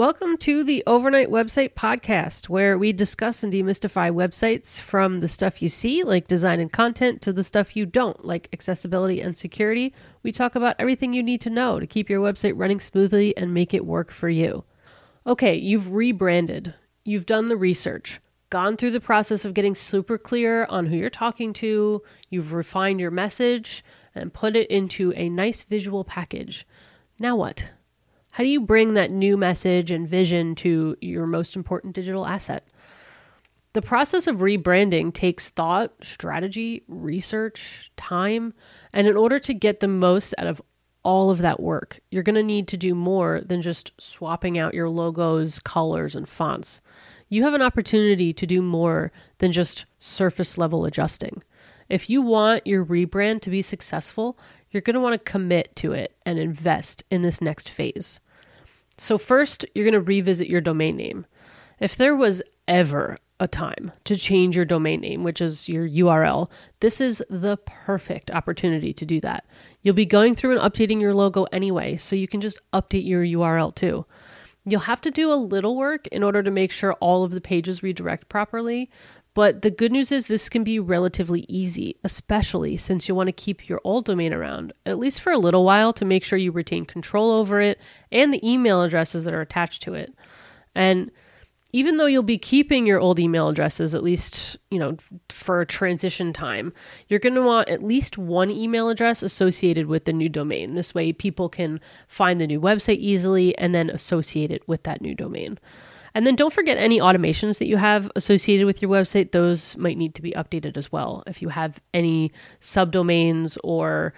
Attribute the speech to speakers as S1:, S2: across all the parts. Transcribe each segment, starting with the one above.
S1: Welcome to the Overnight Website Podcast, where we discuss and demystify websites from the stuff you see, like design and content, to the stuff you don't, like accessibility and security. We talk about everything you need to know to keep your website running smoothly and make it work for you. Okay, you've rebranded, you've done the research, gone through the process of getting super clear on who you're talking to, you've refined your message, and put it into a nice visual package. Now what? How do you bring that new message and vision to your most important digital asset? The process of rebranding takes thought, strategy, research, time, and in order to get the most out of all of that work, you're going to need to do more than just swapping out your logos, colors, and fonts. You have an opportunity to do more than just surface level adjusting. If you want your rebrand to be successful, you're going to want to commit to it and invest in this next phase. So, first, you're going to revisit your domain name. If there was ever a time to change your domain name, which is your URL, this is the perfect opportunity to do that. You'll be going through and updating your logo anyway, so you can just update your URL too. You'll have to do a little work in order to make sure all of the pages redirect properly, but the good news is this can be relatively easy, especially since you want to keep your old domain around, at least for a little while, to make sure you retain control over it and the email addresses that are attached to it. And even though you'll be keeping your old email addresses, at least, you know, for a transition time, you're going to want at least one email address associated with the new domain. This way, people can find the new website easily and then associate it with that new domain. And then don't forget any automations that you have associated with your website. Those might need to be updated as well. If you have any subdomains or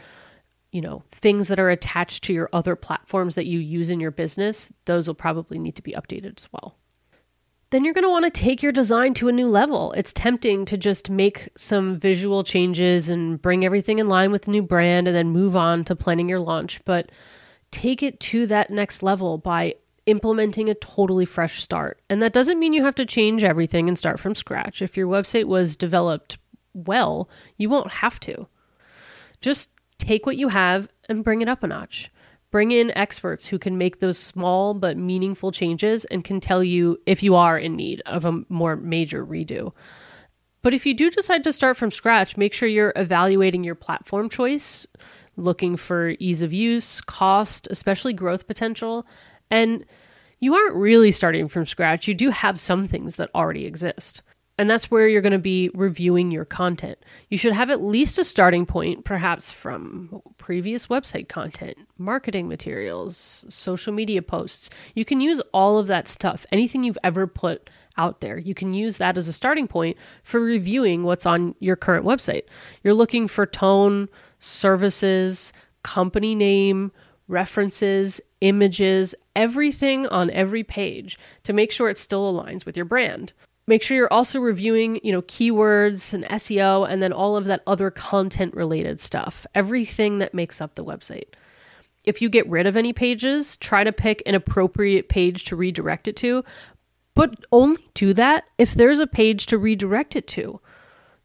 S1: you know, things that are attached to your other platforms that you use in your business, those will probably need to be updated as well. Then you're going to want to take your design to a new level. It's tempting to just make some visual changes and bring everything in line with the new brand and then move on to planning your launch, but take it to that next level by implementing a totally fresh start. And that doesn't mean you have to change everything and start from scratch. If your website was developed well, you won't have to. Just take what you have and bring it up a notch. Bring in experts who can make those small but meaningful changes and can tell you if you are in need of a more major redo. But if you do decide to start from scratch, make sure you're evaluating your platform choice, looking for ease of use, cost, especially growth potential, and you aren't really starting from scratch. You do have some things that already exist. And that's where you're going to be reviewing your content. You should have at least a starting point, perhaps from previous website content, marketing materials, social media posts. You can use all of that stuff, anything you've ever put out there. You can use that as a starting point for reviewing what's on your current website. You're looking for tone, services, company name, references, images, everything on every page to make sure it still aligns with your brand. Make sure you're also reviewing, you know, keywords and SEO and then all of that other content related stuff, everything that makes up the website. If you get rid of any pages, try to pick an appropriate page to redirect it to, but only do that if there's a page to redirect it to.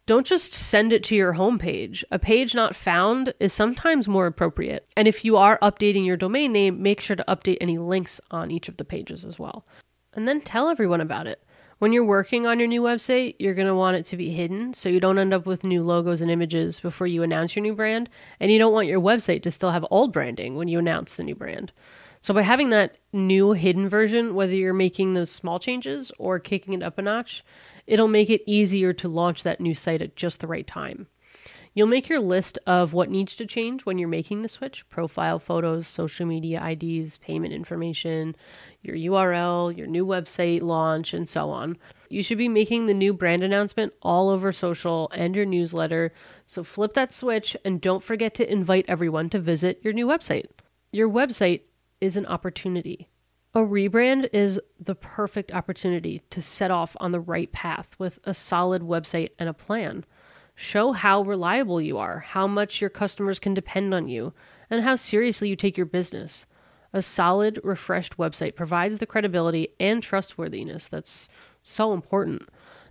S1: Don't just send it to your homepage. A page not found is sometimes more appropriate. And if you are updating your domain name, make sure to update any links on each of the pages as well. And then tell everyone about it. When you're working on your new website, you're going to want it to be hidden so you don't end up with new logos and images before you announce your new brand. And you don't want your website to still have old branding when you announce the new brand. So, by having that new hidden version, whether you're making those small changes or kicking it up a notch, it'll make it easier to launch that new site at just the right time. You'll make your list of what needs to change when you're making the switch profile photos, social media IDs, payment information, your URL, your new website launch, and so on. You should be making the new brand announcement all over social and your newsletter, so flip that switch and don't forget to invite everyone to visit your new website. Your website is an opportunity. A rebrand is the perfect opportunity to set off on the right path with a solid website and a plan. Show how reliable you are, how much your customers can depend on you, and how seriously you take your business. A solid, refreshed website provides the credibility and trustworthiness that's so important.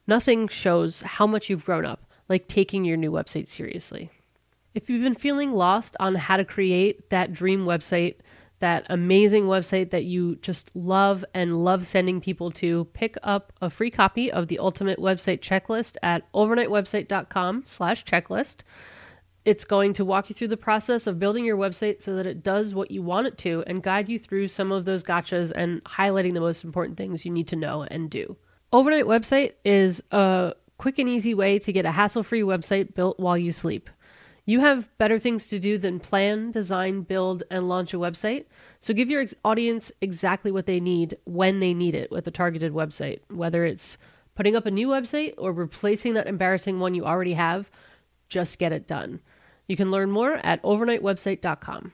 S1: Nothing shows how much you've grown up like taking your new website seriously. If you've been feeling lost on how to create that dream website, that amazing website that you just love and love sending people to, pick up a free copy of the Ultimate Website Checklist at overnightwebsite.com slash checklist. It's going to walk you through the process of building your website so that it does what you want it to and guide you through some of those gotchas and highlighting the most important things you need to know and do. Overnight Website is a quick and easy way to get a hassle free website built while you sleep. You have better things to do than plan, design, build, and launch a website. So give your ex- audience exactly what they need when they need it with a targeted website, whether it's putting up a new website or replacing that embarrassing one you already have. Just get it done. You can learn more at overnightwebsite.com.